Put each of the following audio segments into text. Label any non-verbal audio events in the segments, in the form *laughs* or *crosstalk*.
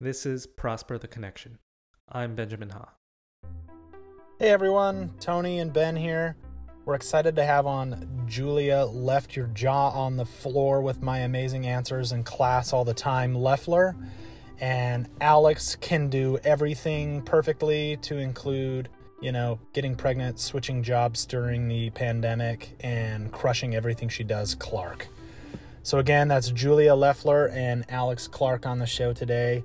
This is Prosper the Connection. I'm Benjamin Ha. Hey everyone, Tony and Ben here. We're excited to have on Julia Left Your Jaw on the Floor with my amazing answers in class all the time, Leffler. And Alex can do everything perfectly to include, you know, getting pregnant, switching jobs during the pandemic, and crushing everything she does, Clarke. So, again, that's Julia Leffler and Alex Clarke on the show today.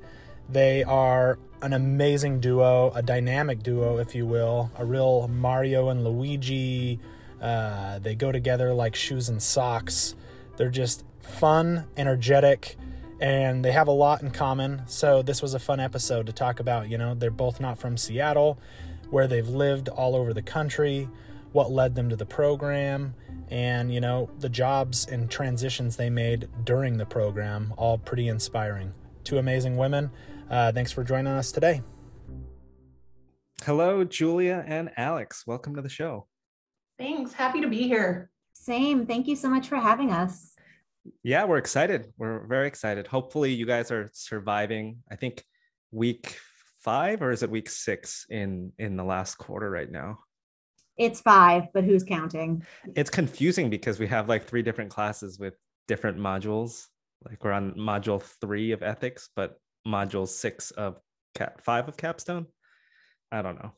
They are an amazing duo, a dynamic duo, if you will, a real Mario and Luigi. Uh, they go together like shoes and socks. They're just fun, energetic, and they have a lot in common. So, this was a fun episode to talk about. You know, they're both not from Seattle, where they've lived all over the country, what led them to the program, and, you know, the jobs and transitions they made during the program. All pretty inspiring. Two amazing women. Uh, thanks for joining us today. Hello, Julia and Alex. Welcome to the show. Thanks. Happy to be here. Same. Thank you so much for having us. Yeah, we're excited. We're very excited. Hopefully, you guys are surviving. I think week five or is it week six in in the last quarter right now? It's five, but who's counting? It's confusing because we have like three different classes with different modules. Like we're on module three of ethics, but module six of cap five of capstone. I don't know.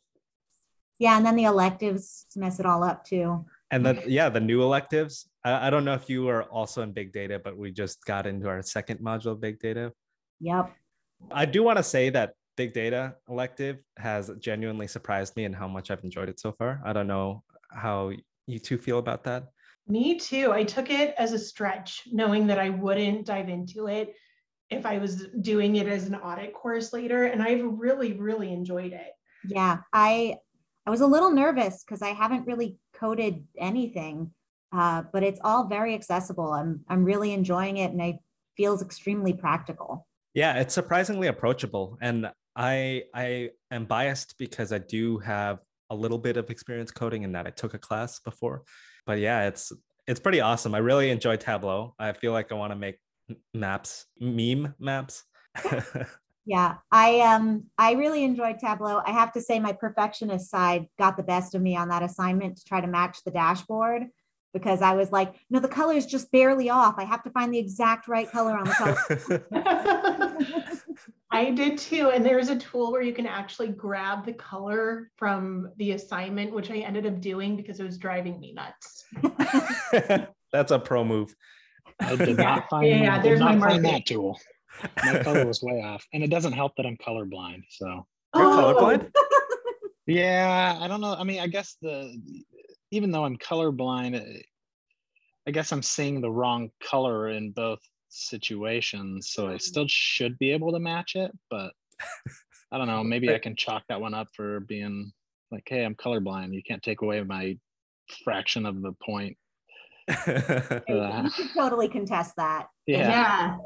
Yeah, and then the electives mess it all up too. And then yeah, the new electives. I, I don't know if you are also in big data, but we just got into our second module of big data. Yep. I do want to say that big data elective has genuinely surprised me and how much I've enjoyed it so far. I don't know how you two feel about that. Me too. I took it as a stretch, knowing that I wouldn't dive into it if I was doing it as an audit course later. And I've really, really enjoyed it. Yeah. I I was a little nervous because I haven't really coded anything. Uh, but it's all very accessible. I'm I'm really enjoying it and it feels extremely practical. Yeah, it's surprisingly approachable. And I I am biased because I do have a little bit of experience coding in that I took a class before. But yeah, it's it's pretty awesome. I really enjoy Tableau. I feel like I want to make maps, meme maps. *laughs* yeah, I um I really enjoyed Tableau. I have to say my perfectionist side got the best of me on that assignment to try to match the dashboard because I was like, no, the color is just barely off. I have to find the exact right color on the color. *laughs* I did too. And there's a tool where you can actually grab the color from the assignment, which I ended up doing because it was driving me nuts. *laughs* That's a pro move. I did not find, yeah, did not find that tool. My color was way off. And it doesn't help that I'm colorblind. So you're oh. colorblind? *laughs* yeah, I don't know. I mean, I guess the even though I'm colorblind, eh, I guess I'm seeing the wrong color in both situations. So I still should be able to match it, but I don't know. Maybe I can chalk that one up for being like, hey, I'm colorblind. You can't take away my fraction of the point *laughs* you should totally contest that. Yeah.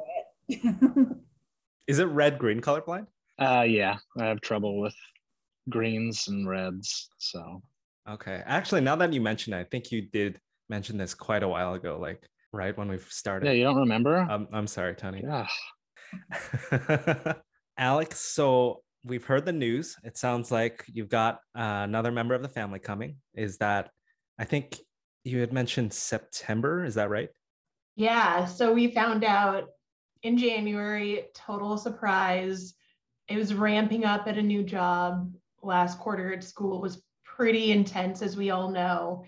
yeah. *laughs* Is it red green colorblind? Uh yeah, I have trouble with greens and reds. So okay. Actually, now that you mention it, I think you did mention this quite a while ago, like right when we started. Yeah, you don't remember? I'm I'm sorry, Tony. Yeah. *laughs* Alex, so we've heard the news. It sounds like you've got uh, another member of the family coming. Is that I think you had mentioned September, is that right? Yeah. So we found out in January, total surprise. It was ramping up at a new job. Last quarter at school was pretty intense, as we all know.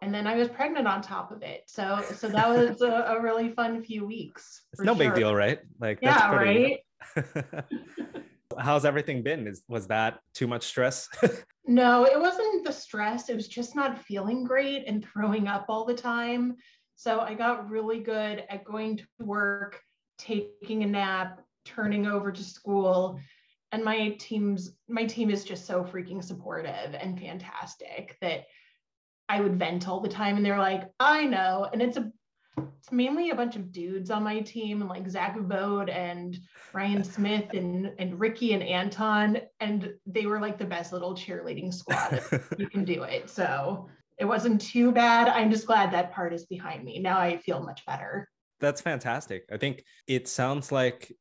And then I was pregnant on top of it. So so that was a, a really fun few weeks. It's no sure. big deal, right? Like yeah, pretty... right. *laughs* How's everything been? Is was that too much stress? *laughs* no, it wasn't the stress. It was just not feeling great and throwing up all the time. So I got really good at going to work, taking a nap, turning over to school. And my team's my team is just so freaking supportive and fantastic that I would vent all the time and they're like, I know. And it's a it's mainly a bunch of dudes on my team, and like Zach Bode and Ryan *laughs* Smith and and Ricky and Anton, and they were like the best little cheerleading squad. *laughs* you can do it. So it wasn't too bad. I'm just glad that part is behind me. Now I feel much better. That's fantastic. I think it sounds like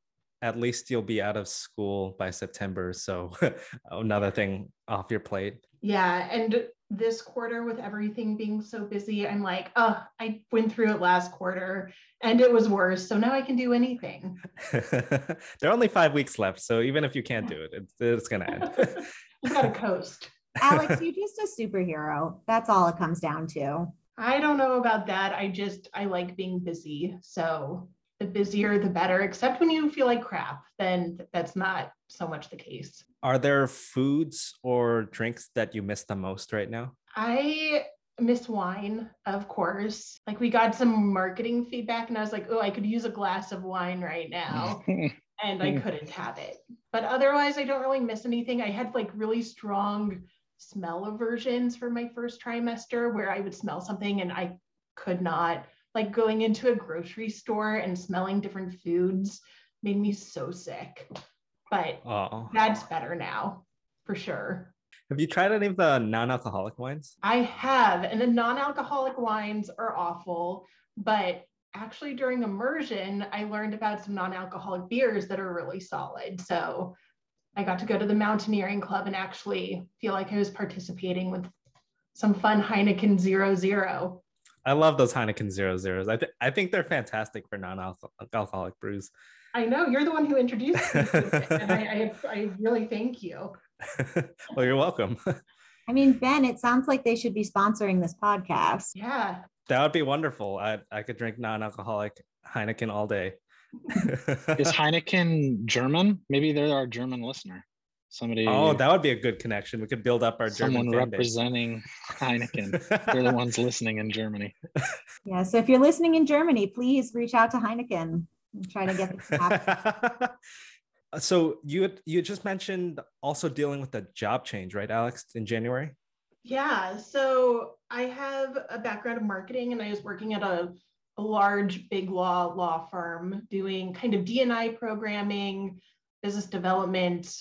at least you'll be out of school by September. So *laughs* another thing off your plate. Yeah. And this quarter, with everything being so busy, I'm like, oh, I went through it last quarter and it was worse. So now I can do anything. *laughs* there are only five weeks left. So even if you can't do it, it's, it's going to end. *laughs* you got to coast. *laughs* Alex, you're just a superhero. That's all it comes down to. I don't know about that. I just, I like being busy. So the busier, the better, except when you feel like crap, then that's not so much the case. Are there foods or drinks that you miss the most right now? I miss wine, of course. Like we got some marketing feedback, and I was like, oh, I could use a glass of wine right now. *laughs* and I couldn't have it. But otherwise, I don't really miss anything. I had like really strong smell aversions for my first trimester where I would smell something and I could not. Like going into a grocery store and smelling different foods made me so sick. But oh. that's better now for sure. Have you tried any of the non alcoholic wines? I have. And the non alcoholic wines are awful. But actually, during immersion, I learned about some non alcoholic beers that are really solid. So I got to go to the mountaineering club and actually feel like I was participating with some fun Heineken zero zero. I love those Heineken zero zeros. I, th- I think they're fantastic for non-alcoholic brews. I know you're the one who introduced me to it, and I, I, I really thank you. *laughs* well, you're welcome. *laughs* I mean, Ben, it sounds like they should be sponsoring this podcast. Yeah, that would be wonderful. I I could drink non-alcoholic Heineken all day. *laughs* Is Heineken German? Maybe they're our German listener. Somebody. Oh, that would be a good connection. We could build up our someone German representing Heineken. they're the ones listening in Germany. *laughs* Yeah. So if you're listening in Germany, please reach out to Heineken and try to get this *laughs* so you you just mentioned also dealing with the job change, right, Alex, in January? Yeah. So I have a background in marketing, and I was working at a a large big law law firm doing kind of DNI programming, business development,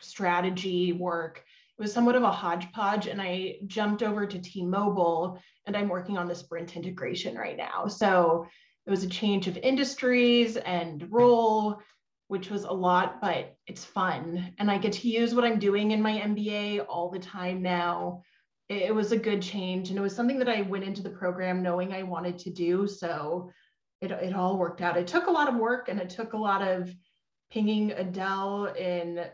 strategy work. It was somewhat of a hodgepodge, and I jumped over to T-Mobile, and I'm working on the Sprint integration right now. So it was a change of industries and role, which was a lot, but it's fun, and I get to use what I'm doing in my MBA all the time now it, was a good change and it was something that I went into the program knowing I wanted to do. So it, it all worked out. It took a lot of work and it took a lot of pinging Adele in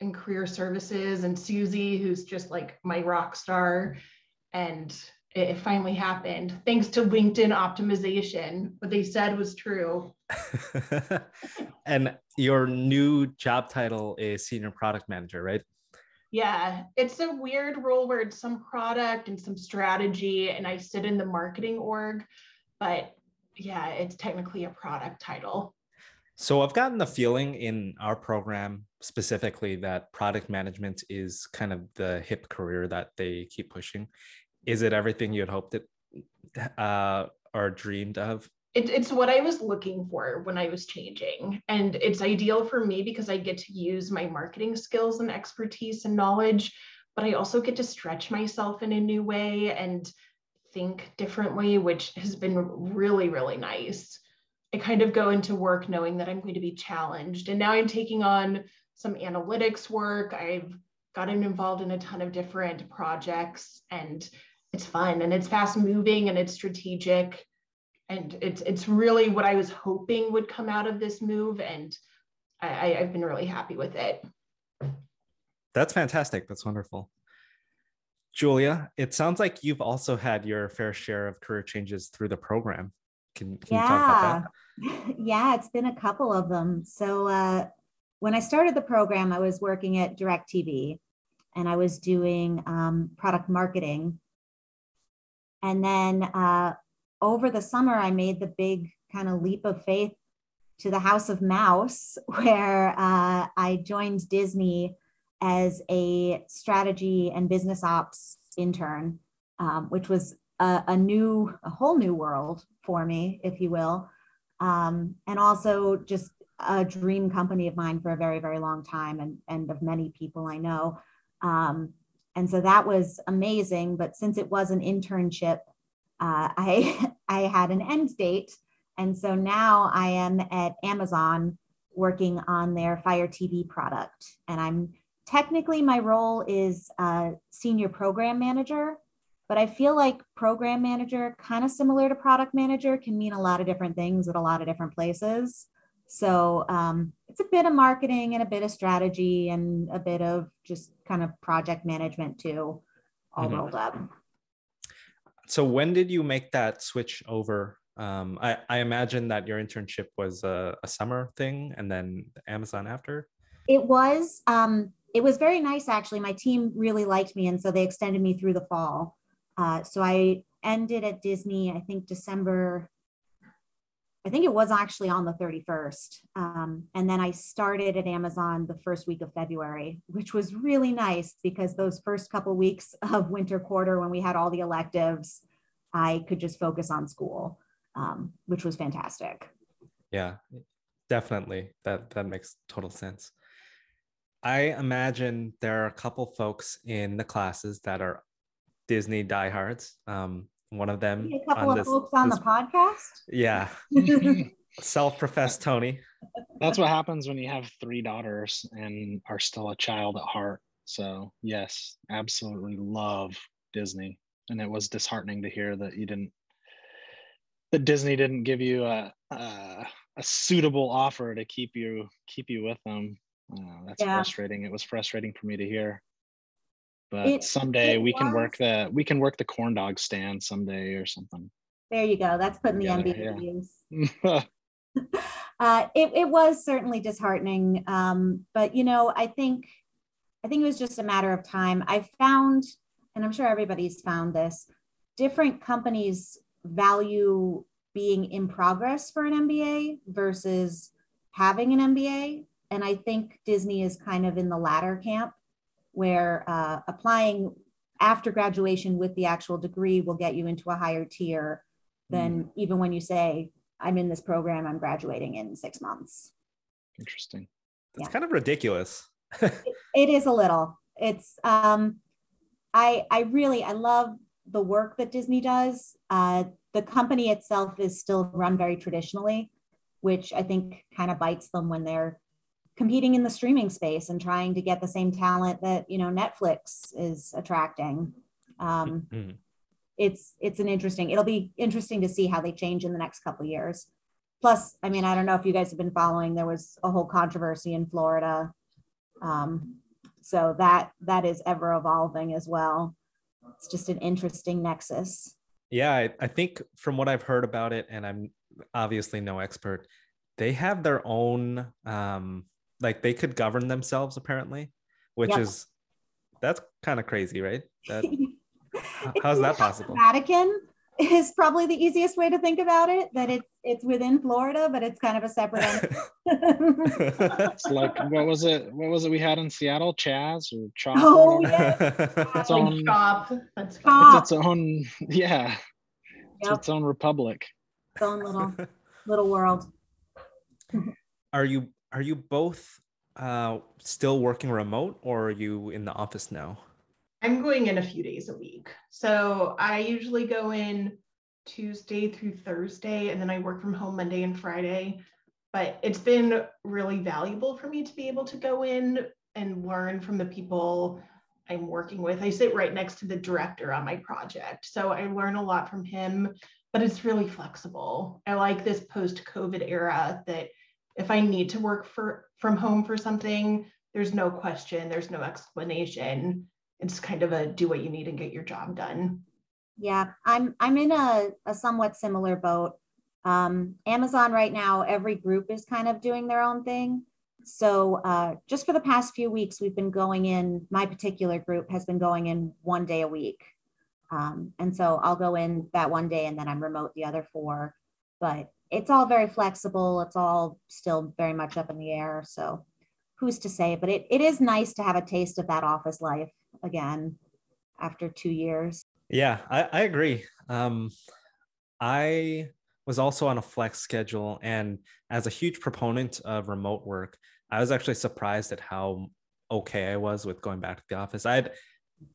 in career services and Susie, who's just like my rock star. And it, it finally happened thanks to LinkedIn optimization. What they said was true. *laughs* and your new job title is senior product manager, right? Yeah, it's a weird role where it's some product and some strategy, and I sit in the marketing org, but yeah, it's technically a product title. So I've gotten the feeling in our program specifically that product management is kind of the hip career that they keep pushing. Is it everything you had hoped it uh, or dreamed of? it, it's what I was looking for when I was changing. And it's ideal for me because I get to use my marketing skills and expertise and knowledge, but I also get to stretch myself in a new way and think differently, which has been really, really nice. I kind of go into work knowing that I'm going to be challenged. And now I'm taking on some analytics work. I've gotten involved in a ton of different projects and it's fun and it's fast moving and it's strategic and it's it's really what I was hoping would come out of this move, and I, I've been really happy with it. That's fantastic. That's wonderful. Julia, it sounds like you've also had your fair share of career changes through the program. Can, can yeah. you talk about that? *laughs* Yeah, it's been a couple of them. So uh, when I started the program, I was working at DirecTV and I was doing um, product marketing. And then uh, over the summer, I made the big kind of leap of faith to the House of Mouse, *laughs* where uh, I joined Disney as a strategy and business ops intern, um, which was a, a, new, a whole new world for me, if you will. Um, and also just a dream company of mine for a very, very long time and, and of many people I know. Um, and so that was amazing. But since it was an internship, uh, I *laughs* I had an end date, and so now I am at Amazon working on their Fire TV product. And I'm technically, my role is uh, senior program manager, but I feel like program manager, kind of similar to product manager, can mean a lot of different things at a lot of different places. So um, it's a bit of marketing and a bit of strategy and a bit of just kind of project management too, all mm-hmm. rolled up. So when did you make that switch over? Um, I, I imagine that your internship was a, a, summer thing and then Amazon after. It was. Um, it was very nice actually. My team really liked me, and so they extended me through the fall. Uh, so I ended at Disney, I think December I think it was actually on the 31st. Um, and then I started at Amazon the first week of February, which was really nice because those first couple weeks *laughs* of winter quarter, when we had all the electives, I could just focus on school, um, which was fantastic. Yeah, definitely. That that makes total sense. I imagine there are a couple folks in the classes that are Disney diehards. Um, one of them. A couple of this, folks on this, the podcast. Yeah. *laughs* Self-professed Tony. That's what happens when you have three daughters and are still a child at heart. So yes, absolutely love Disney. And it was disheartening to hear that you didn't that Disney didn't give you a a, a suitable offer to keep you keep you with them. Uh, that's yeah. frustrating. It was frustrating for me to hear but it, someday it we was. can work the we can work the corn dog stand someday or something. There you go. That's putting the MBA use. *laughs* *laughs* Uh, it, it was certainly disheartening um, but you know i think i think it was just a matter of time. I found and i'm sure everybody's found this different companies value being in progress for an mba versus having an mba and i think disney is kind of in the latter camp where uh, applying after graduation with the actual degree will get you into a higher tier than mm. even when you say, I'm in this program, I'm graduating in six months. Interesting. That's yeah. kind of ridiculous. it, it is a little. It's um I I really I love the work that Disney does. Uh, the company itself is still run very traditionally, which I think kind of bites them when they're competing in the streaming space and trying to get the same talent that you know Netflix is attracting. Um, mm-hmm. It's it's an interesting. It'll be interesting to see how they change in the next couple years. Plus, I mean, I don't know if you guys have been following. There was a whole controversy in Florida, um, so that that is ever evolving as well. It's just an interesting nexus. Yeah, I, I think from what I've heard about it, and I'm obviously no expert, they have their own um, like they could govern themselves apparently, which yep. is that's kind of crazy, right? That, *laughs* how's that possible? Vatican is probably the easiest way to think about it. That it's it's within Florida, but it's kind of a separate. *laughs* it's like what was it? What was it we had in Seattle? CHAZ or CHOP? Oh yeah, its own. Chop. It's its own. Yeah. Yep. It's its own republic. Its own little little world. Are you are you both uh, still working remote or are you in the office now? I'm going in a few days a week. So I usually go in Tuesday through Thursday, and then I work from home Monday and Friday. But it's been really valuable for me to be able to go in and learn from the people I'm working with. I sit right next to the director on my project. So I learn a lot from him, but it's really flexible. I like this post COVID era that if I need to work for from home for something, there's no question, there's no explanation. It's kind of a do what you need and get your job done. Yeah, I'm I'm in a, a somewhat similar boat. Um, Amazon right now, every group is kind of doing their own thing. So uh, just for the past few weeks, we've been going in. My particular group has been going in one day a week, um, and so I'll go in that one day, and then I'm remote the other four. But it's all very flexible. It's all still very much up in the air. So who's to say? But it, it is nice to have a taste of that office life again after two years. Yeah, I, I agree. Um, I was also on a flex schedule. And as a huge proponent of remote work, I was actually surprised at how okay I was with going back to the office. I had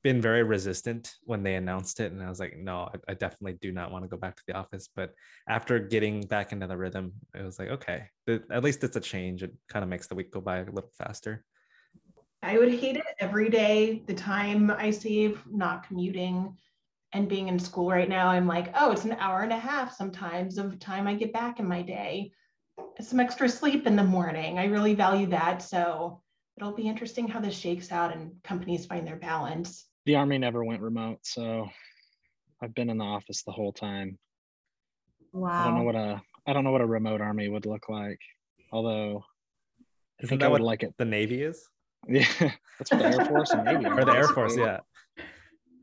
been very resistant when they announced it, and I was like, no, I, I definitely do not want to go back to the office. But after getting back into the rhythm, it was like, okay, at least it's a change. It kind of makes the week go by a little faster. I would hate it every day. The time I save not commuting and being in school right now, I'm like, oh, it's an hour and a half sometimes of time I get back in my day. Some extra sleep in the morning. I really value that. So it'll be interesting how this shakes out and companies find their balance. The army never went remote, so I've been in the office the whole time. Wow. I don't know what a I don't know what a remote army would look like. Although I think I would like it. The Navy is. *laughs* Yeah, that's what the Air Force and Navy or the Air Force, yeah.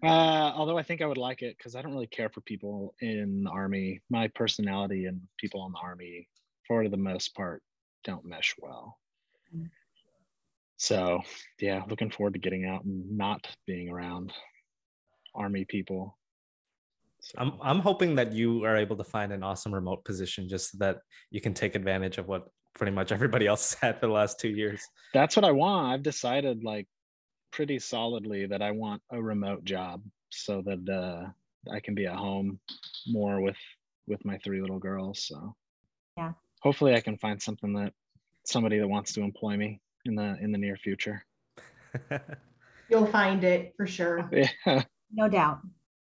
Uh, although I think I would like it because I don't really care for people in the army. My personality and people in the army, for the most part, don't mesh well. So yeah, looking forward to getting out and not being around army people. So. I'm I'm hoping that you are able to find an awesome remote position just so that you can take advantage of what pretty much everybody else has *laughs* had for the last two years. That's what I want. I've decided like pretty solidly that I want a remote job so that uh, I can be at home more with with my three little girls. So yeah, hopefully I can find something that somebody that wants to employ me in the in the near future. *laughs* You'll find it for sure. *laughs* Yeah, no doubt.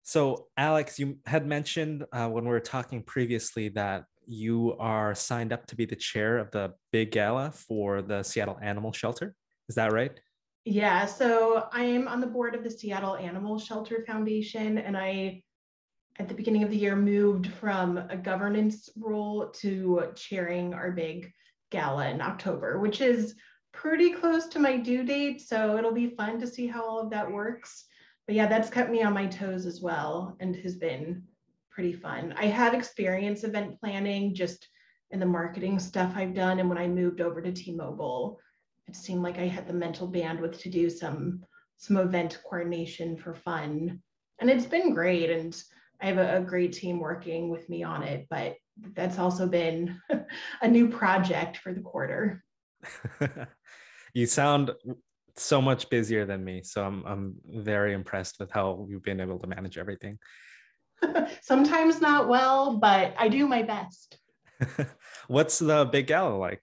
So, Alex, you had mentioned uh, when we were talking previously that you are signed up to be the chair of the big gala for the Seattle Animal Shelter. Is that right? Yeah, so I am on the board of the Seattle Animal Shelter Foundation, and I, at the beginning of the year, moved from a governance role to chairing our big gala in October, which is pretty close to my due date. So it'll be fun to see how all of that works. But yeah, that's kept me on my toes as well and has been pretty fun. I have experience event planning just in the marketing stuff I've done. And when I moved over to T-Mobile, it seemed like I had the mental bandwidth to do some some event coordination for fun. And it's been great. And I have a, a great team working with me on it, but that's also been *laughs* a new project for the quarter. *laughs* you sound so much busier than me. So I'm I'm very impressed with how you've been able to manage everything. *laughs* Sometimes not well, but I do my best. *laughs* What's the big gala like?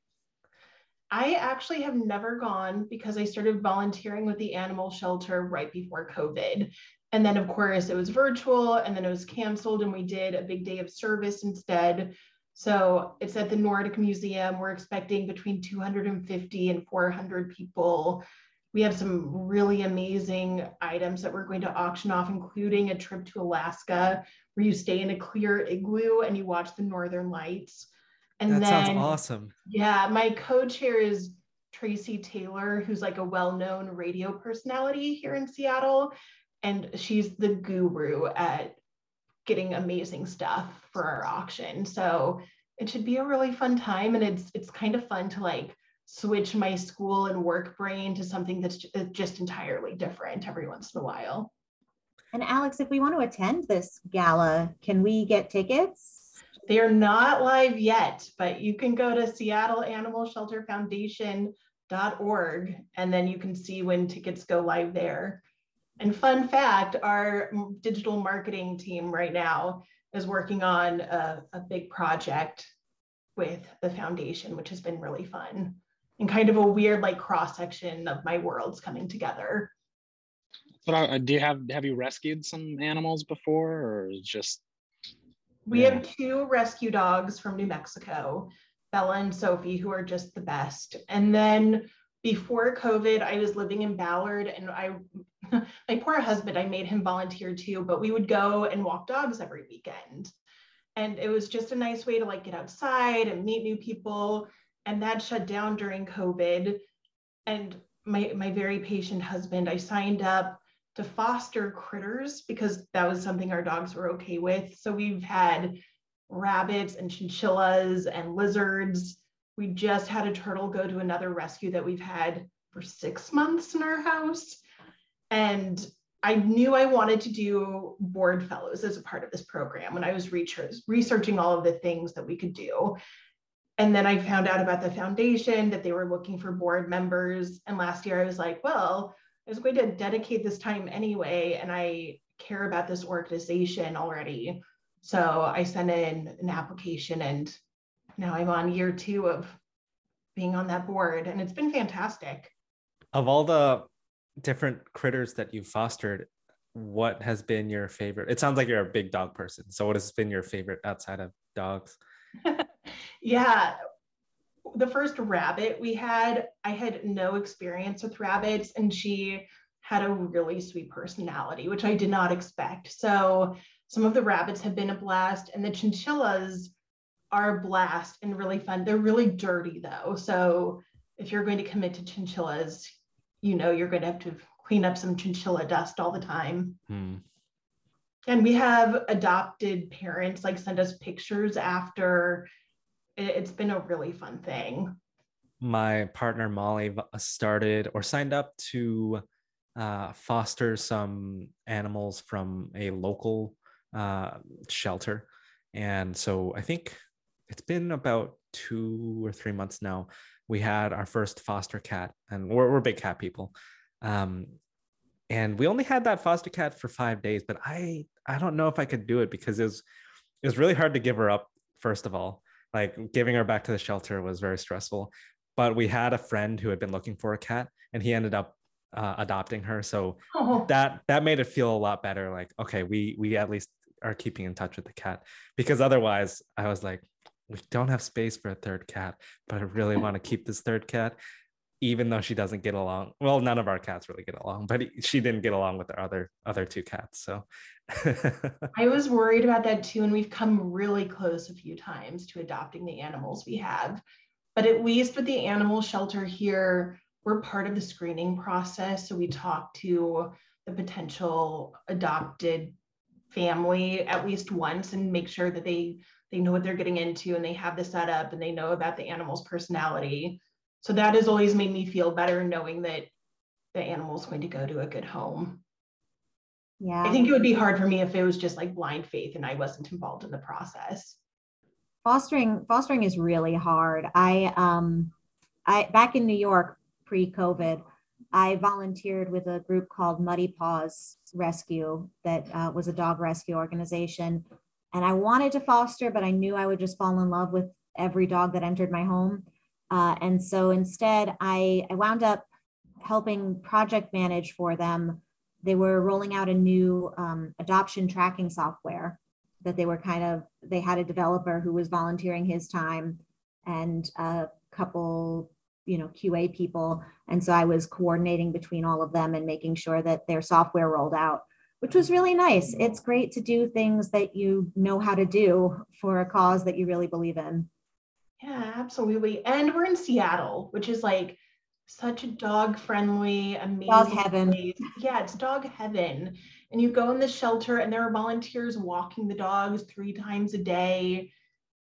I actually have never gone because I started volunteering with the animal shelter right before COVID. And then, of course, it was virtual and then it was canceled, and we did a big day of service instead. So it's at the Nordic Museum. We're expecting between 250 and 400 people. We have some really amazing items that we're going to auction off, including a trip to Alaska where you stay in a clear igloo and you watch the northern lights. And that then, sounds awesome. Yeah, my co-chair is Tracy Taylor, who's like a well-known radio personality here in Seattle, and she's the guru at getting amazing stuff for our auction. So it should be a really fun time, and it's it's kind of fun to like switch my school and work brain to something that's uh, just entirely different every once in a while. And Alex, if we want to attend this gala, can we get tickets? They are not live yet, but you can go to Seattle Animal Shelter Foundation.org and then you can see when tickets go live there. And fun fact, our digital marketing team right now is working on a, a big project with the foundation, which has been really fun and kind of a weird like cross section of my worlds coming together. But uh, do you have have you rescued some animals before, or just we yeah. have two rescue dogs from New Mexico, Bella and Sophie, who are just the best. And then before COVID, I was living in Ballard and I, *laughs* my poor husband, I made him volunteer too, but we would go and walk dogs every weekend. And it was just a nice way to like get outside and meet new people. And that shut down during COVID. And my, my very patient husband, I signed up to foster critters because that was something our dogs were okay with. So we've had rabbits and chinchillas and lizards. We just had a turtle go to another rescue that we've had for six months in our house. And I knew I wanted to do board fellows as a part of this program when I was researching all of the things that we could do. And then I found out about the foundation that they were looking for board members. And last year I was like, well, I was going to dedicate this time anyway, and I care about this organization already. So I sent in an application, and now I'm on year two of being on that board, and it's been fantastic. Of all the different critters that you've fostered, what has been your favorite? It sounds like you're a big dog person. So, what has been your favorite outside of dogs? *laughs* yeah, the first rabbit we had, I had no experience with rabbits, and she had a really sweet personality, which I did not expect. So some of the rabbits have been a blast, and the chinchillas are a blast and really fun. They're really dirty though. So if you're going to commit to chinchillas, you know you're going to have to clean up some chinchilla dust all the time. Hmm. And we have adopted parents like send us pictures after it's been a really fun thing. My partner Molly started or signed up to uh, foster some animals from a local uh, shelter. And so I think it's been about two or three months now. We had our first foster cat, and we're, we're big cat people. Um, and we only had that foster cat for five days, but I I don't know if I could do it because it was it was really hard to give her up. First of all, like giving her back to the shelter was very stressful but we had a friend who had been looking for a cat and he ended up uh, adopting her so oh. that that made it feel a lot better like okay we we at least are keeping in touch with the cat because otherwise i was like we don't have space for a third cat but i really want to *laughs* keep this third cat even though she doesn't get along well none of our cats really get along but she didn't get along with our other other two cats so *laughs* I was worried about that too. And we've come really close a few times to adopting the animals we have. But at least with the animal shelter here, we're part of the screening process. So we talk to the potential adopted family at least once and make sure that they they know what they're getting into and they have the setup and they know about the animal's personality. So that has always made me feel better knowing that the animal's going to go to a good home. Yeah. I think it would be hard for me if it was just like blind faith and I wasn't involved in the process. Fostering fostering is really hard. I um I back in New York pre-COVID, I volunteered with a group called Muddy Paws Rescue that uh, was a dog rescue organization. And I wanted to foster, but I knew I would just fall in love with every dog that entered my home. Uh, and so instead, I, I wound up helping project manage for them. They were rolling out a new um, adoption tracking software that they were kind of they had a developer who was volunteering his time and a couple you know qa people. And so i was coordinating between all of them and making sure that their software rolled out which was really nice it's great to do things that you know how to do for a cause that you really believe in yeah absolutely and we're in seattle which is like such a dog friendly, amazing dog heaven. Place. Yeah, it's dog heaven. And you go in the shelter and there are volunteers walking the dogs three times a day.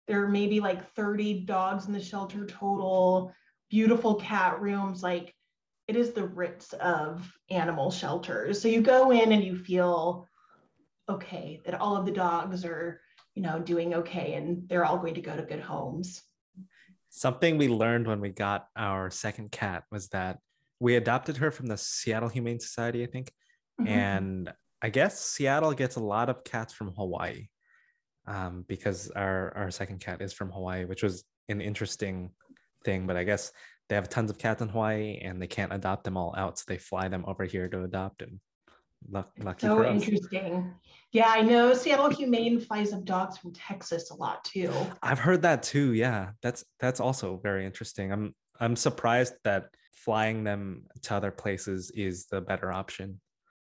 There are maybe like 30 dogs in the shelter total, beautiful cat rooms. Like it is the Ritz of animal shelters. So you go in and you feel okay that all of the dogs are, you know, doing okay and they're all going to go to good homes something we learned when we got our second cat was that we adopted her from the Seattle Humane Society, I think. Mm-hmm. And I guess Seattle gets a lot of cats from Hawaii um, because our, our second cat is from Hawaii, which was an interesting thing. But I guess they have tons of cats in Hawaii and they can't adopt them all out. So they fly them over here to adopt. And lucky so interesting. Yeah, I know Seattle Humane flies up dogs from Texas a lot too. I've heard that too. Yeah, that's that's also very interesting. I'm I'm surprised that flying them to other places is the better option.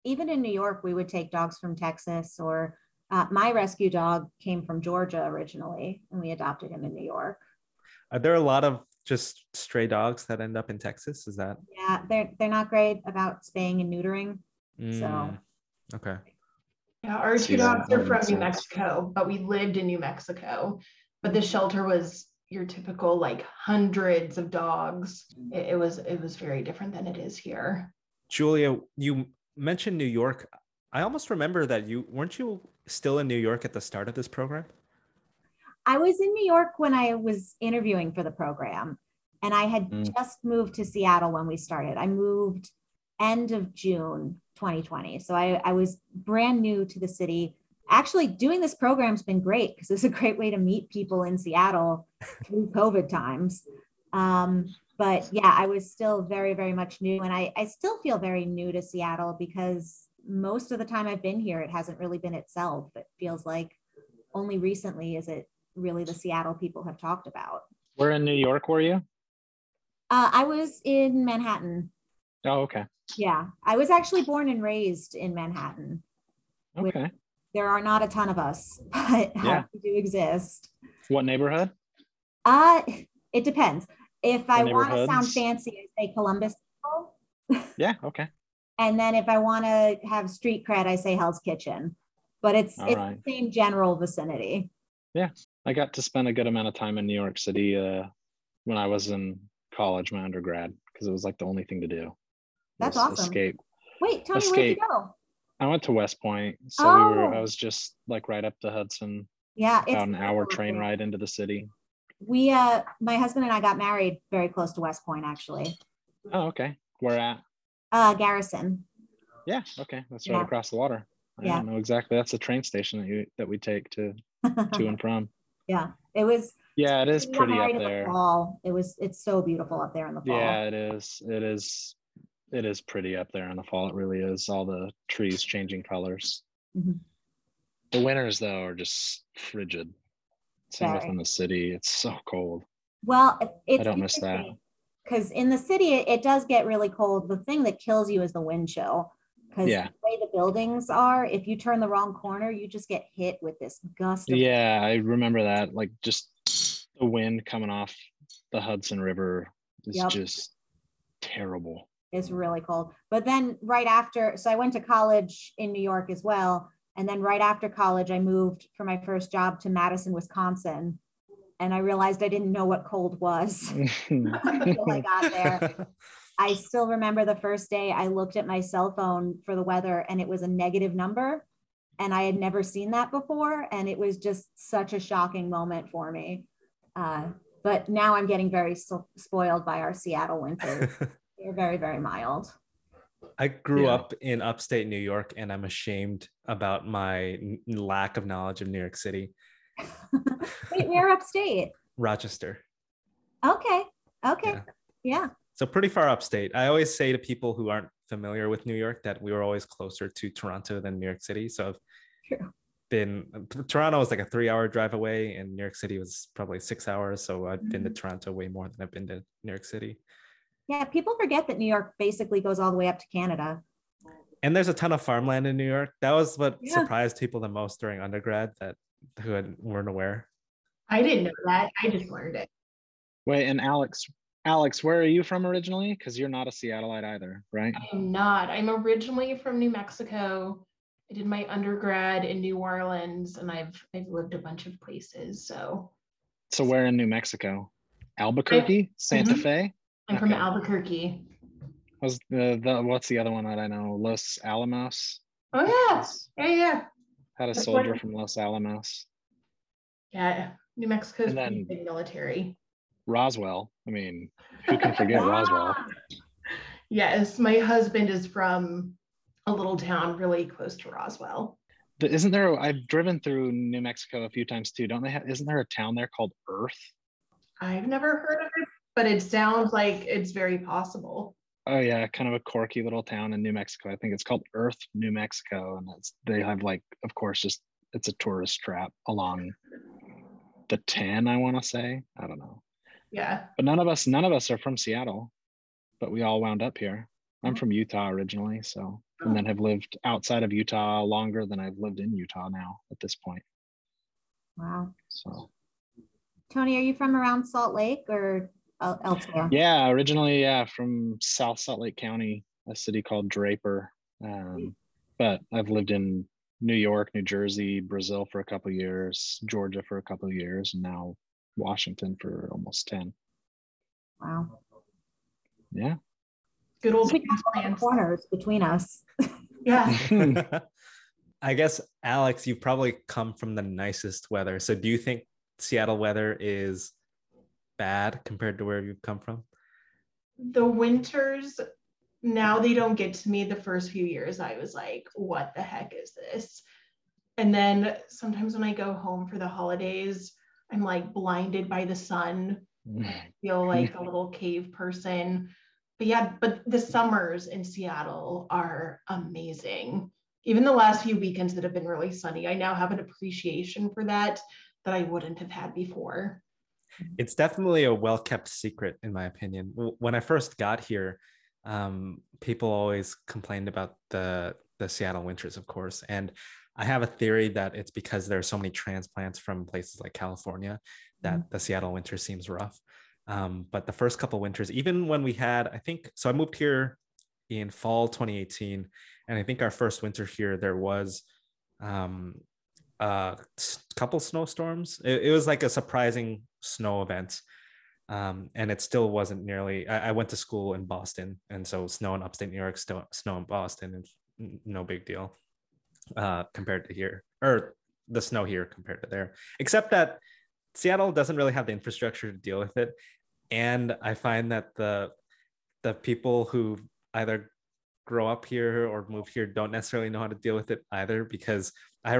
Even in New York, we would take dogs from Texas, or uh, my rescue dog came from Georgia originally, and we adopted him in New York. Are there a lot of just stray dogs that end up in Texas? Is that? Yeah, they're they're not great about spaying and neutering. Mm, so okay. Yeah, our two dogs are from New Mexico, but we lived in New Mexico. But the shelter was your typical like hundreds of dogs. It, it was it was very different than it is here. Julia, you mentioned New York. I almost remember that you weren't you still in New York at the start of this program? I was in New York when I was interviewing for the program, and I had mm. just moved to Seattle when we started. I moved end of June 2020. So I, I was brand new to the city. Actually, doing this program's been great because it's a great way to meet people in Seattle *laughs* through COVID times. Um, but yeah, I was still very, very much new. And I, I still feel very new to Seattle because most of the time I've been here, it hasn't really been itself. It feels like only recently is it really the Seattle people have talked about. Where in New York were you? Uh, I was in Manhattan. Oh, okay. Yeah, I was actually born and raised in Manhattan. Okay. There are not a ton of us, *laughs* but Yeah. we do exist. What neighborhood? Uh, it depends. If I want to sound fancy, I say Columbus. *laughs* Yeah, okay. And then if I want to have street cred, I say Hell's Kitchen. But it's All it's right. the same general vicinity. I got to spend a good amount of time in New York City uh, when I was in college, my undergrad, because it was like the only thing to do. That's awesome. Escape. Wait, Tony, where'd you Escape. go? I went to West Point, so we were. I Oh. was just like right up the Hudson, Yeah, it's about an hour train ride into the city. We uh my husband and I got married very close to West Point actually. Oh, okay. Where at? Uh Garrison. Yeah, okay. That's right Yeah. across the water. I Yeah. don't know exactly. That's the train station that you that we take to *laughs* to and from. Yeah. It was Yeah, it is pretty up there. fall. It was it's so beautiful up there in the fall. Yeah, it is. It is. It is pretty up there in the fall. It really is. All the trees changing colors. Mhm. The winters though are just frigid. Same Very. within the city. It's so cold. Well, it- it's don't miss that. Because in the city, it, it does get really cold. The thing that kills you is the wind chill. Because Yeah. the way the buildings are, if you turn the wrong corner, you just get hit with this gust of Yeah, I remember that. Like just the wind coming off the Hudson River is Yep. just terrible. It's really cold. But then right after, so I went to college in New York as well. And then right after college, I moved for my first job to Madison, Wisconsin. And I realized I didn't know what cold was *laughs* *laughs* until I got there. *laughs* I still remember the first day I looked at my cell phone for the weather and it was a negative number. And I had never seen that before. And it was just such a shocking moment for me. Uh, but now I'm getting very so- spoiled by our Seattle winters. *laughs* They're very, very mild. I grew Yeah. up in upstate New York and I'm ashamed about my n- lack of knowledge of New York City. *laughs* Wait, we're upstate. Rochester. Okay. Okay. Yeah. Yeah. So pretty far upstate. I always say to people who aren't familiar with New York that we were always closer to Toronto than New York City. So I've True. been Toronto was like a three hour drive away and New York City was probably six hours. So I've been to Mhm. Toronto way more than I've been to New York City. Yeah. People forget that New York basically goes all the way up to Canada. And there's a ton of farmland in New York. That was what Yeah. surprised people the most during undergrad that who had, weren't aware. I didn't know that. I just learned it. Wait, and Alex, Alex, where are you from originally? Because you're not a Seattleite either, right? I'm not. I'm originally from New Mexico. I did my undergrad in New Orleans and I've I've lived a bunch of places. So So where in New Mexico? Albuquerque, Santa Mhm. Fe. I'm from Albuquerque. Was the, the what's the other one that I know? Los Alamos. Oh yeah. Yeah, yeah. Had a That's soldier what- from Los Alamos. Yeah. New Mexico's And then- big military. Roswell. I mean, who can forget *laughs* ah! Roswell? Yes, my husband is from a little town really close to Roswell. But Isn't there? I've driven through New Mexico a few times too. Don't they have? Isn't there a town there called Earth? I've never heard of it, but it sounds like it's very possible. Oh yeah, kind of a quirky little town in New Mexico. I think it's called Earth, New Mexico, and it's they have like, of course, just it's a tourist trap along the ten. I want to say. I don't know, Yeah. but none of us, none of us are from Seattle, but we all wound up here. I'm from Utah originally, so and then have lived outside of Utah longer than I've lived in Utah now at this point. Wow. So Tony, are you from around Salt Lake or elsewhere? yeah, originally yeah from South Salt Lake County, a city called Draper. Um, but I've lived in New York, New Jersey, Brazil for a couple of years, Georgia for a couple of years, and now Washington for almost 10. Wow. Yeah. Good old We got all the transplants. corners between us. Yeah. *laughs* *laughs* I guess Alex, you've probably come from the nicest weather. So do you think Seattle weather is bad compared to where you've come from? The winters now they don't get to me the first few years i was like what the heck is this and then sometimes when i go home for the holidays i'm like blinded by the sun. I feel like a little cave person. But yeah but the summers in seattle are amazing. Even the last few weekends that have been really sunny i now have an appreciation for that that i wouldn't have had before. It's definitely a well kept secret in my opinion. When i first got here um, people always complained about the the Seattle winters, of course, and I have a theory that it's because there are so many transplants from places like California that mm-hmm. the Seattle winter seems rough. Um, but the first couple winters, even when we had, I think, so I moved here in fall 2018, and I think our first winter here there was um, a couple snowstorms. It, it was like a surprising snow event um, and it still wasn't nearly. I, I, went to school in Boston, and so snow in upstate New York, still snow in Boston is no big deal uh, compared to here, or the snow here compared to there. Except that Seattle doesn't really have the infrastructure to deal with it, and I find that the the people who either grow up here or move here don't necessarily know how to deal with it either because I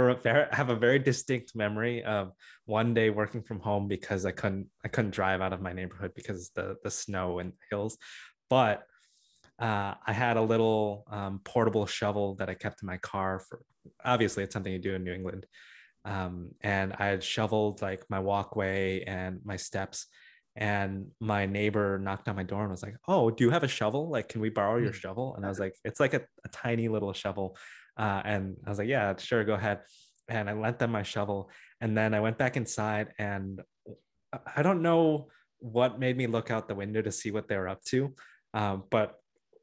have a very distinct memory of one day working from home because I couldn't I couldn't drive out of my neighborhood because the the snow and hills, but uh, I had a little um, portable shovel that I kept in my car for. Obviously, it's something you do in New England, um, and I had shoveled like my walkway and my steps. And my neighbor knocked on my door and was like, "Oh, do you have a shovel? Like, can we borrow your mm. shovel?" And I was like, "It's like a, a tiny little shovel." Uh, and I was like, yeah, sure, go ahead. And I lent them my shovel. And then I went back inside and I don't know what made me look out the window to see what they were up to. Um, but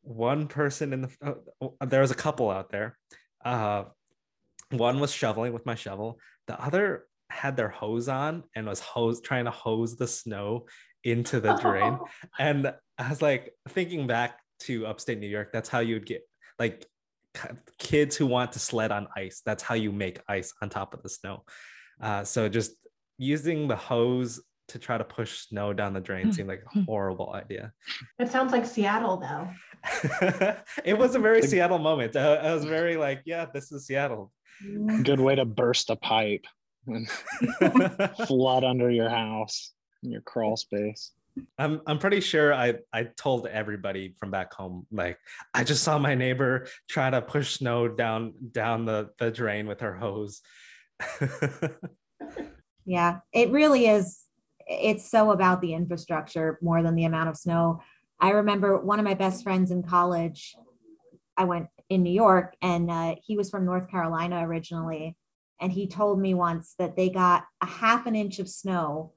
one person in the, uh, there was a couple out there. Uh, one was shoveling with my shovel. The other had their hose on and was hose trying to hose the snow into the drain. *laughs* And I was like thinking back to upstate New York, that's how you'd get like kids who want to sled on ice. That's how you make ice on top of the snow. Uh, so just using the hose to try to push snow down the drain seemed like a hmm. horrible idea. It sounds like Seattle, though. *laughs* it was a very Seattle moment. I, I, was very like, yeah, this is Seattle. Good way to burst a pipe and *laughs* flood under your house in your crawl space. I'm I'm pretty sure I I told everybody from back home like I just saw my neighbor try to push snow down down the the drain with her hose. *laughs* yeah, it really is it's so about the infrastructure more than the amount of snow. I remember one of my best friends in college. I went in New York and uh, he was from North Carolina originally and he told me once that they got a half an inch of snow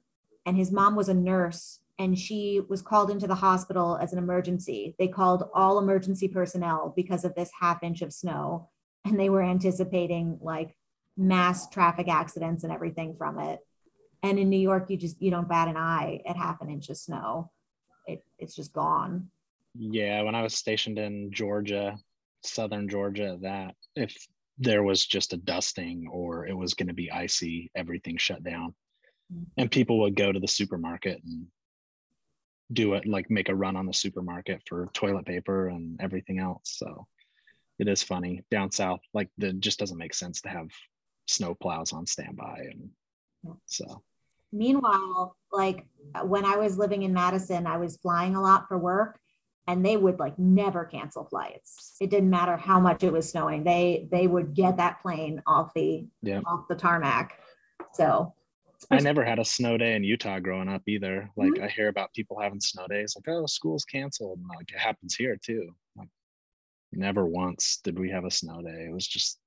and his mom was a nurse and she was called into the hospital as an emergency. They called all emergency personnel because of this half inch of snow, and they were anticipating like mass traffic accidents and everything from it. And in New York, you just you don't bat an eye at half an inch of snow. It, it's just gone. Yeah, when I was stationed in Georgia, southern Georgia, that if there was just a dusting or it was going to be icy, everything shut down. Mm-hmm. And people would go to the supermarket and do it like make a run on the supermarket for toilet paper and everything else. So it is funny. Down south like it just doesn't make sense to have snow plows on standby and so. Meanwhile like when i was living in madison i was flying a lot for work and they would like never cancel flights it didn't matter how much it was snowing they they would get that plane off the yeah. off the tarmac so I never had a snow day in Utah growing up either. Like mm-hmm. I hear about people having snow days, like oh, school's canceled, and like it happens here too. Like never once did we have a snow day. It was just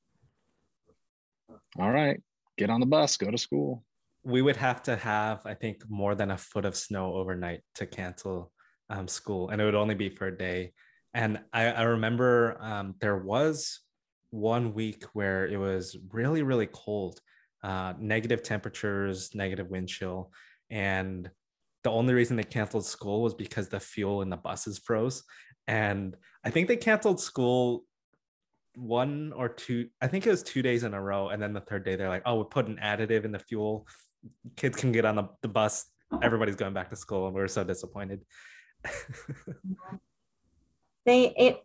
all right, get on the bus, go to school. We would have to have, I think, more than a foot of snow overnight to cancel um, school, and it would only be for a day. And I, I remember um, there was one week where it was really, really cold uh, negative temperatures, negative wind chill. And the only reason they canceled school was because the fuel in the buses froze. And I think they canceled school one or two, I think it was two days in a row. And then the third day, they're like, oh, we put an additive in the fuel. Kids can get on the, the bus. Everybody's going back to school. And we are so disappointed. They, it,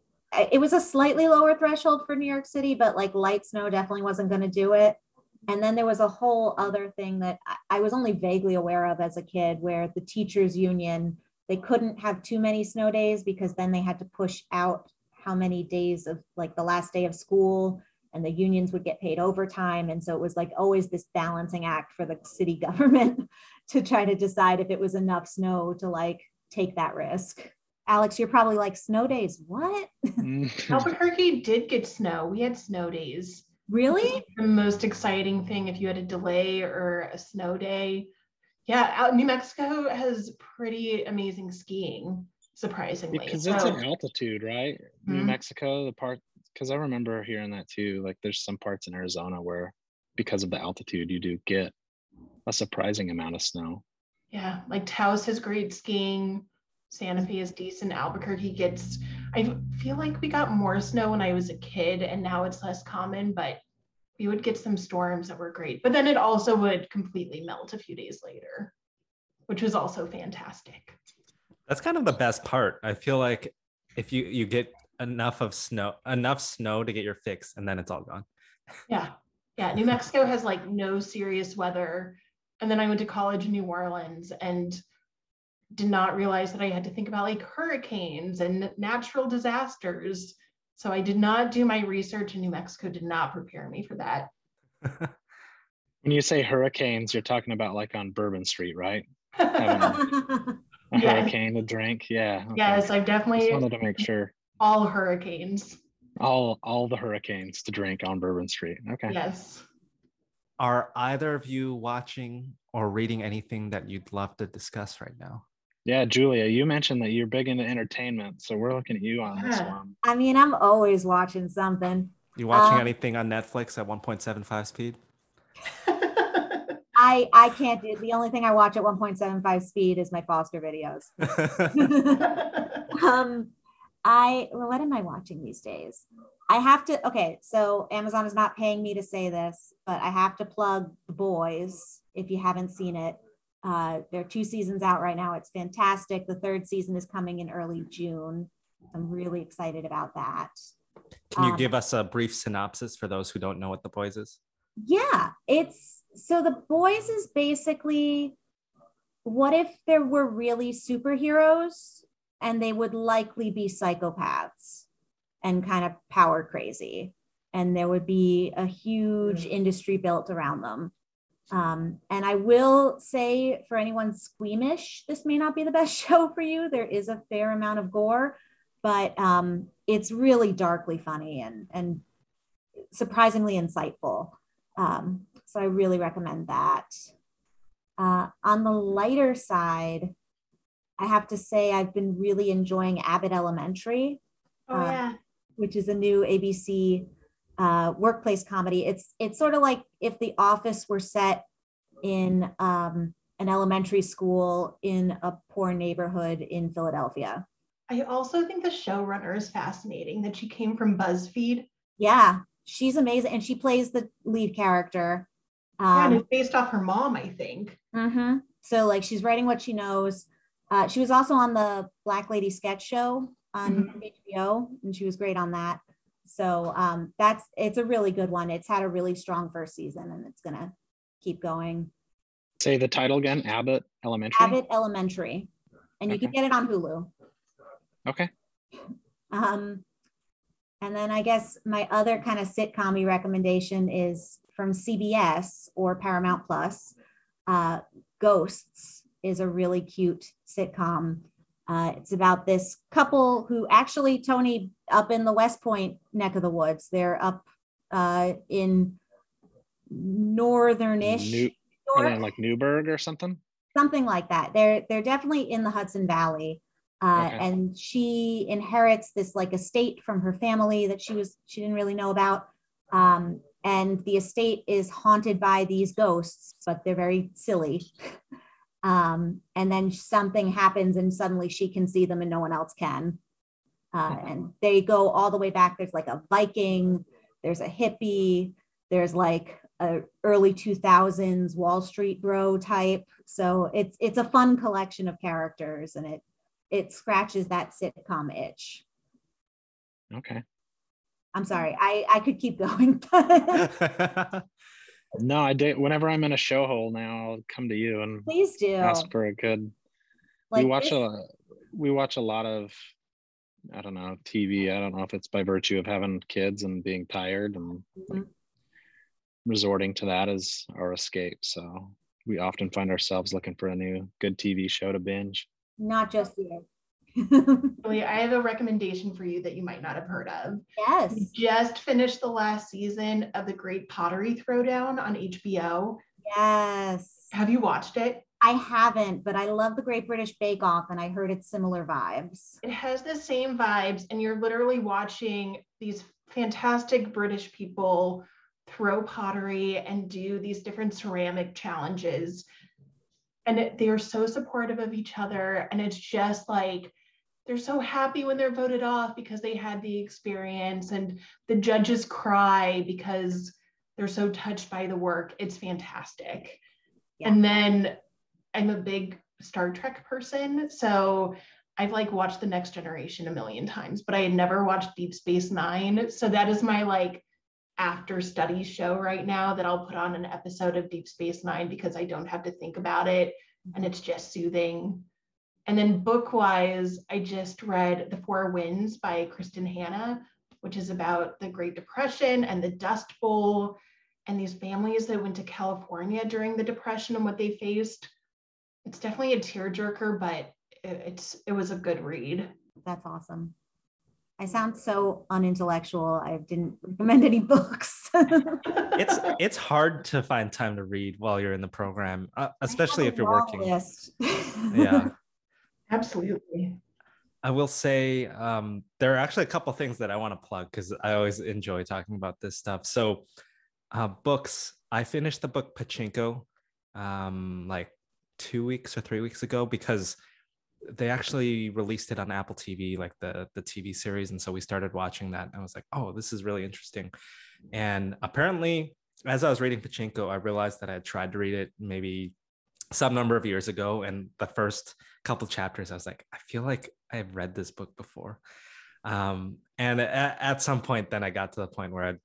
it was a slightly lower threshold for New York City, but like light snow definitely wasn't going to do it. And then there was a whole other thing that I was only vaguely aware of as a kid where the teachers union, they couldn't have too many snow days because then they had to push out how many days of like the last day of school and the unions would get paid overtime. And so it was like always this balancing act for the city *laughs* government to try to decide if it was enough snow to like take that risk. Alex, you're probably like snow days. What? *laughs* *laughs* Albuquerque did get snow. We had snow days. Really? The most exciting thing if you had a delay or a snow day. Yeah, out New Mexico has pretty amazing skiing, surprisingly. Because it's an altitude, right? Mm-hmm. New Mexico, the part because I remember hearing that too. Like there's some parts in Arizona where because of the altitude you do get a surprising amount of snow. Yeah, like Taos has great skiing. Santa Fe is decent. Albuquerque gets, I feel like we got more snow when I was a kid and now it's less common, but we would get some storms that were great. But then it also would completely melt a few days later, which was also fantastic. That's kind of the best part. I feel like if you you get enough of snow, enough snow to get your fix, and then it's all gone. Yeah. Yeah. New Mexico has like no serious weather. And then I went to college in New Orleans and did not realize that I had to think about like hurricanes and natural disasters. So I did not do my research in New Mexico, did not prepare me for that. *laughs* when you say hurricanes, you're talking about like on Bourbon Street, right? *laughs* a yeah. hurricane to drink. Yeah. Okay. Yes, I've definitely Just wanted to make sure. All hurricanes. All all the hurricanes to drink on Bourbon Street. Okay. Yes. Are either of you watching or reading anything that you'd love to discuss right now? Yeah, Julia, you mentioned that you're big into entertainment, so we're looking at you on this one. I mean, I'm always watching something. You watching um, anything on Netflix at 1.75 speed? *laughs* I I can't do the only thing I watch at 1.75 speed is my Foster videos. *laughs* *laughs* um, I well, what am I watching these days? I have to okay, so Amazon is not paying me to say this, but I have to plug The Boys if you haven't seen it. Uh, there are two seasons out right now. It's fantastic. The third season is coming in early June. I'm really excited about that. Can you um, give us a brief synopsis for those who don't know what The Boys is? Yeah, it's so The Boys is basically what if there were really superheroes and they would likely be psychopaths and kind of power crazy, and there would be a huge hmm. industry built around them um, and I will say for anyone squeamish, this may not be the best *laughs* show for you. There is a fair amount of gore, but um, it's really darkly funny and, and surprisingly insightful. Um, so I really recommend that. Uh, on the lighter side, I have to say I've been really enjoying Abbott Elementary, oh, uh, yeah. Which is a new ABC uh, workplace comedy. It's it's sort of like if The Office were set in um, an elementary school in a poor neighborhood in Philadelphia. I also think the showrunner is fascinating. That she came from BuzzFeed. Yeah, she's amazing, and she plays the lead character. Um, yeah, and um, it's based off her mom, I think. Mm-hmm. So like she's writing what she knows. Uh, she was also on the Black Lady Sketch Show on mm-hmm. HBO, and she was great on that. So um, that's it's a really good one. It's had a really strong first season, and it's gonna keep going. Say the title again: Abbott Elementary. Abbott Elementary, and you can get it on Hulu. Okay. Um, and then I guess my other kind of sitcom recommendation is from CBS or Paramount Plus. Uh, Ghosts is a really cute sitcom uh, it's about this couple who actually, Tony, up in the West Point neck of the woods. They're up uh, in northernish, New, north, like Newburgh or something. Something like that. They're they're definitely in the Hudson Valley, uh, okay. and she inherits this like estate from her family that she was she didn't really know about. Um, and the estate is haunted by these ghosts, but they're very silly. *laughs* um, and then something happens and suddenly she can see them and no one else can uh, and they go all the way back there's like a viking there's a hippie there's like a early 2000s wall street bro type so it's it's a fun collection of characters and it it scratches that sitcom itch Okay. I'm sorry. I I could keep *laughs* going. *laughs* *laughs* No, I did. Whenever I'm in a show hole now, I'll come to you and Please do. ask for a good. Like we watch this- a we watch a lot of I don't know TV. I don't know if it's by virtue of having kids and being tired and Mhm. resorting to that as our escape. So we often find ourselves looking for a new good TV show to binge. Not just you. *laughs* Julie, I have a recommendation for you that you might not have heard of. We yes. just finished the last season of The Great Pottery Throwdown on HBO. Yes. Have you watched it? I haven't, but I love the Great British Bake Off and I heard it's similar vibes. It has the same vibes, and you're literally watching these fantastic British people throw pottery and do these different ceramic challenges. And it, they are so supportive of each other. And it's just like they're so happy when they're voted off because they had the experience, and the judges cry because they're so touched by the work. It's fantastic. Yeah. And then I'm a big Star Trek person. So I've like watched The Next Generation a million times, but I had never watched Deep Space Nine. So that is my like after study show right now that I'll put on an episode of Deep Space Nine because I don't have to think about it and mm-hmm. it's just soothing. And then book wise, I just read The Four Winds by Kristin Hannah, which is about the Great Depression and the Dust Bowl and these families that went to California during the Depression and what they faced. It's definitely a tearjerker, but it- it's it was a good read. That's awesome. I sound so unintellectual. I didn't recommend any books. *laughs* it's it's hard to find time to read while you're in the program, uh, especially if you're working. List. Yeah. *laughs* Absolutely. I will say um, there are actually a couple things that I want to plug because I always enjoy talking about this stuff. So, uh, books. I finished the book Pachinko um, like two weeks or three weeks ago because they actually released it on Apple TV, like the the TV series, and so we started watching that. And I was like, oh, this is really interesting. And apparently, as I was reading Pachinko, I realized that I had tried to read it maybe some number of years ago, and the first couple chapters, I was like, I feel like I've read this book before. Um, and at, at some point, then I got to the point where I'd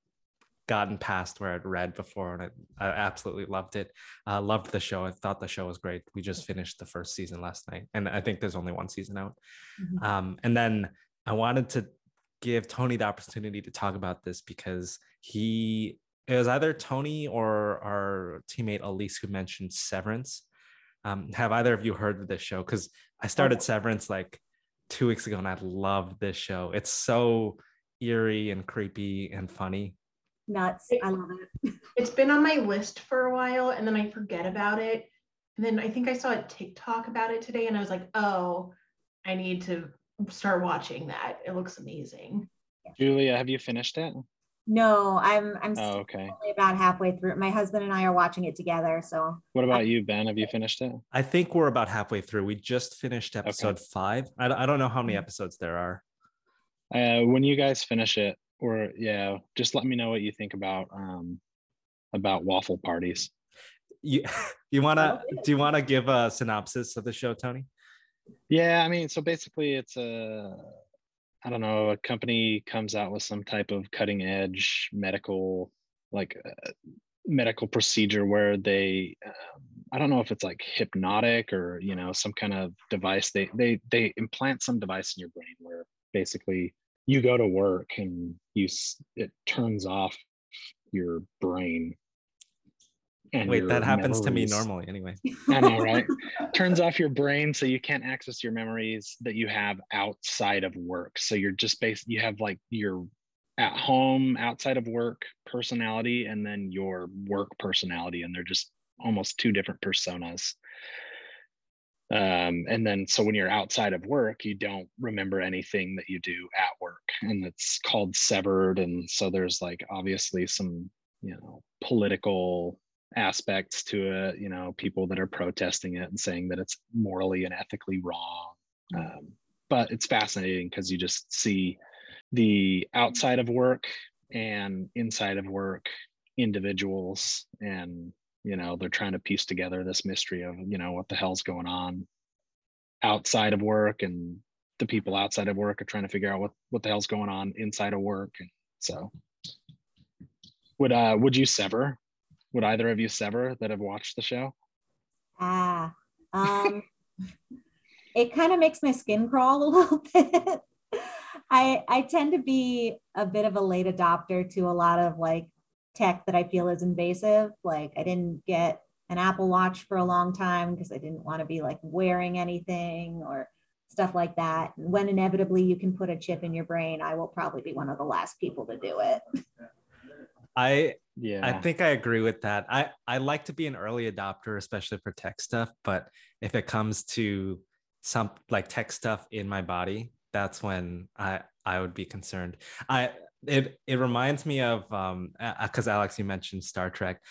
gotten past where I'd read before, and I, I absolutely loved it. Uh, loved the show. I thought the show was great. We just finished the first season last night, and I think there's only one season out. Mhm. Um, and then I wanted to give Tony the opportunity to talk about this because he it was either Tony or our teammate Elise who mentioned Severance. Um, have either of you heard of this show? Because I started Severance like two weeks ago and I love this show. It's so eerie and creepy and funny. Nuts. I love it. *laughs* It's been on my list for a while and then I forget about it. And then I think I saw a TikTok about it today and I was like, oh, I need to start watching that. It looks amazing. Julia, have you finished it? No, I'm I'm Oh, okay. only about halfway through. My husband and I are watching it together. So What about you, Ben? Have you finished it? I think we're about halfway through. We just finished episode five. I, I don't know how many episodes there are. Uh, when you guys finish it, or yeah, just let me know what you think about um about waffle parties. You *laughs* you wanna do you wanna give a synopsis of the show, Tony? Yeah, I mean, so basically, it's a I don't know, a company comes out with some type of cutting edge medical like uh, medical procedure where they um, I don't know if it's like hypnotic or you know some kind of device they they they implant some device in your brain where basically you go to work and you it turns off your brain and Wait, that happens to me normally anyway. *laughs* I know, right? *laughs* Turns off your brain so you can't access your memories that you have outside of work. So you're just based, you have like your at home, outside of work personality, and then your work personality. And they're just almost two different personas. Um, and then so when you're outside of work, you don't remember anything that you do at work. And it's called severed. And so there's like obviously some, you know, political aspects to it you know people that are protesting it and saying that it's morally and ethically wrong um, but it's fascinating because you just see the outside of work and inside of work individuals and you know they're trying to piece together this mystery of you know what the hell's going on outside of work and the people outside of work are trying to figure out what what the hell's going on inside of work. And so, would uh would you sever? Would either of you sever that have watched the show? Ah, um, *laughs* it kind of makes my skin crawl a *laughs* little bit. I I tend to be a bit of a late adopter to a lot of like tech that I feel is invasive. Like I didn't get an Apple Watch for a long time because I didn't want to be like wearing anything or stuff like that. When inevitably you can put a chip in your brain, I will probably be one of the last people to do it. I Yeah. I think I agree with that. I I like to be an early adopter, especially for tech stuff. But if it comes to some like tech stuff in my body, that's when I I would be concerned. I it it reminds me of um because Alex, you mentioned Star Trek,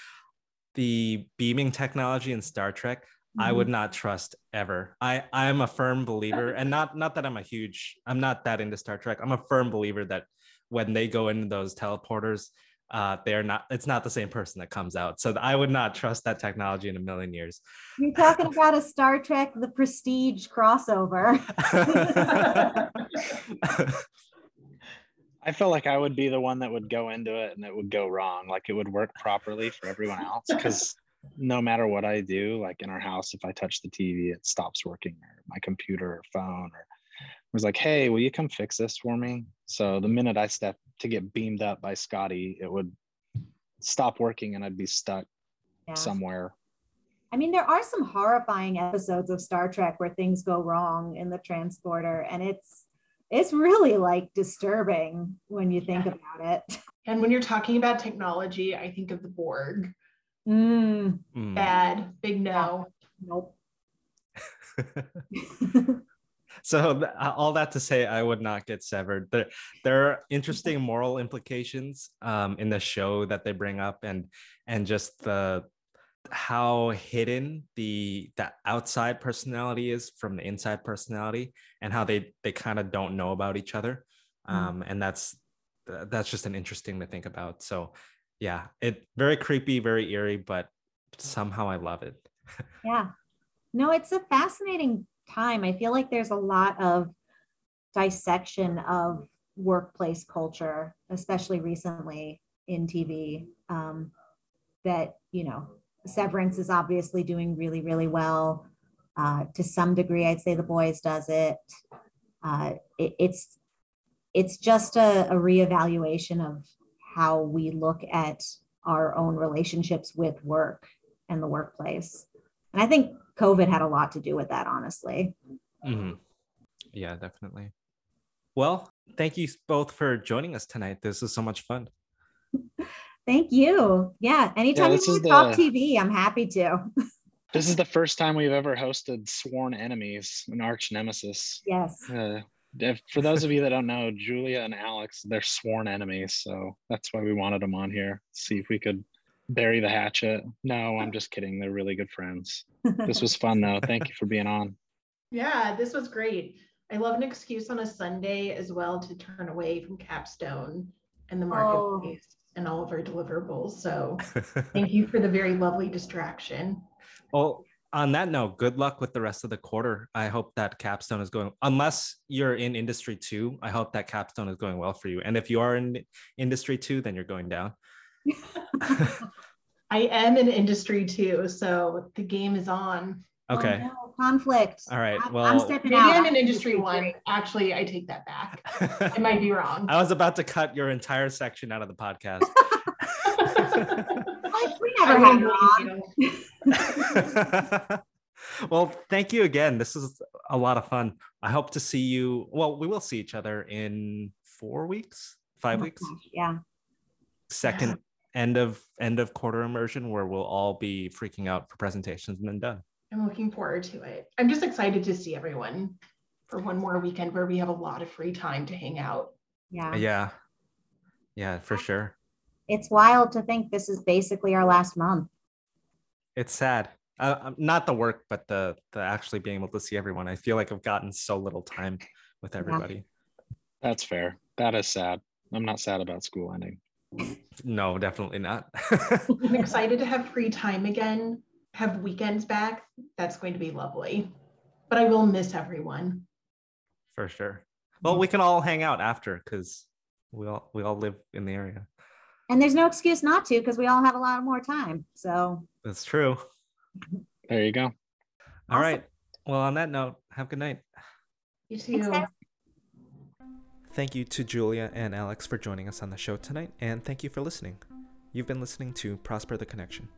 the beaming technology in Star Trek. I would not trust ever. I I am a firm believer, and not not that I'm a huge. I'm not that into Star Trek. I'm a firm believer that when they go into those teleporters, uh, they're not. It's not the same person that comes out. So I would not trust that technology in a million years. You're talking *laughs* about a Star Trek The Prestige crossover. *laughs* I feel like I would be the one that would go into it and it would go wrong. Like it would work properly for everyone else. Because no matter what I do, like in our house, if I touch the TV, it stops working, or my computer or phone, or it was like, hey, will you come fix this for me? So the minute I stepped to get beamed up by Scotty, it would stop working and I'd be stuck Yeah. somewhere. I mean, there are some horrifying episodes of Star Trek where things go wrong in the transporter, and it's it's really like disturbing when you think Yeah. about it. And when you're talking about technology, I think of the Borg. Mm, Mm. Bad, big no. nope. *laughs* *laughs* *laughs* so th- all that to say i would not get severed there there are interesting moral implications um, in the show that they bring up and and just the how hidden the the outside personality is from the inside personality and how they they kind of don't know about each other Mm. um, and that's that's just an interesting to think about so yeah it very creepy very eerie but somehow i love it *laughs* Yeah. No, it's a fascinating time. I feel like there's a lot of dissection of workplace culture, especially recently in TV. Um, that, you know, Severance is obviously doing really, really well. Uh, to some degree, I'd say The Boys does it. Uh, it it's it's just a, a reevaluation of how we look at our own relationships with work and the workplace. And I think COVID had a lot to do with that, honestly. Mhm. Yeah, definitely. Well, thank you both for joining us tonight. This was so much fun. Thank you. Yeah. Anytime this you want to talk the- TV, I'm happy to. *laughs* This is the first time we've ever hosted sworn enemies, an arch nemesis. Yes. Uh, if, for those of you that don't know, Julia and Alex, they're sworn enemies. So that's why we wanted them on here. See if we could bury the hatchet. No, I'm just kidding. They're really good friends. This was fun though. Thank you for being on. *laughs* Yeah, this was great. I love an excuse on a Sunday as well to turn away from Capstone and the marketplace oh. and all of our deliverables. So *laughs* thank you for the very lovely distraction. well, on that note, good luck with the rest of the quarter. I hope that Capstone is going, unless you're in industry two, I hope that Capstone is going well for you. And if you are in industry two, then you're going down. *laughs* I am in industry too, so the game is on. Okay. Oh, no, conflict. All right. I'm- I'm stepping Maybe out. I'm in industry one. Actually, I take that back. *laughs* I might be wrong. I was about to cut your entire section out of the podcast. *laughs* We never won't had you believe on. you. well, thank you again. This is a lot of fun. I hope to see you. Well, we will see each other in four weeks, five Oh, weeks. gosh, Yeah. Second end of end of quarter immersion, where we'll all be freaking out for presentations and then done. I'm looking forward to it. I'm just excited to see everyone for one more weekend where we have a lot of free time to hang out. Yeah. Yeah, yeah, for sure. It's wild to think this is basically our last month. It's sad. Uh, um, not the work, but the the actually being able to see everyone. I feel like I've gotten so little time with everybody. That's fair. That is sad. I'm not sad about school ending. No, definitely not. I'm *laughs* excited to have free time again, have weekends back. That's going to be lovely. But I will miss everyone. for sure. Well, we can all hang out after because we all we all live in the area. And there's no excuse not to because we all have a lot more time. So That's true. There you go. All Awesome. right. Well, on that note, have a good night. You too. guys. Thank you to Julia and Alex for joining us on the show tonight, and thank you for listening. You've been listening to Prosper the Connection.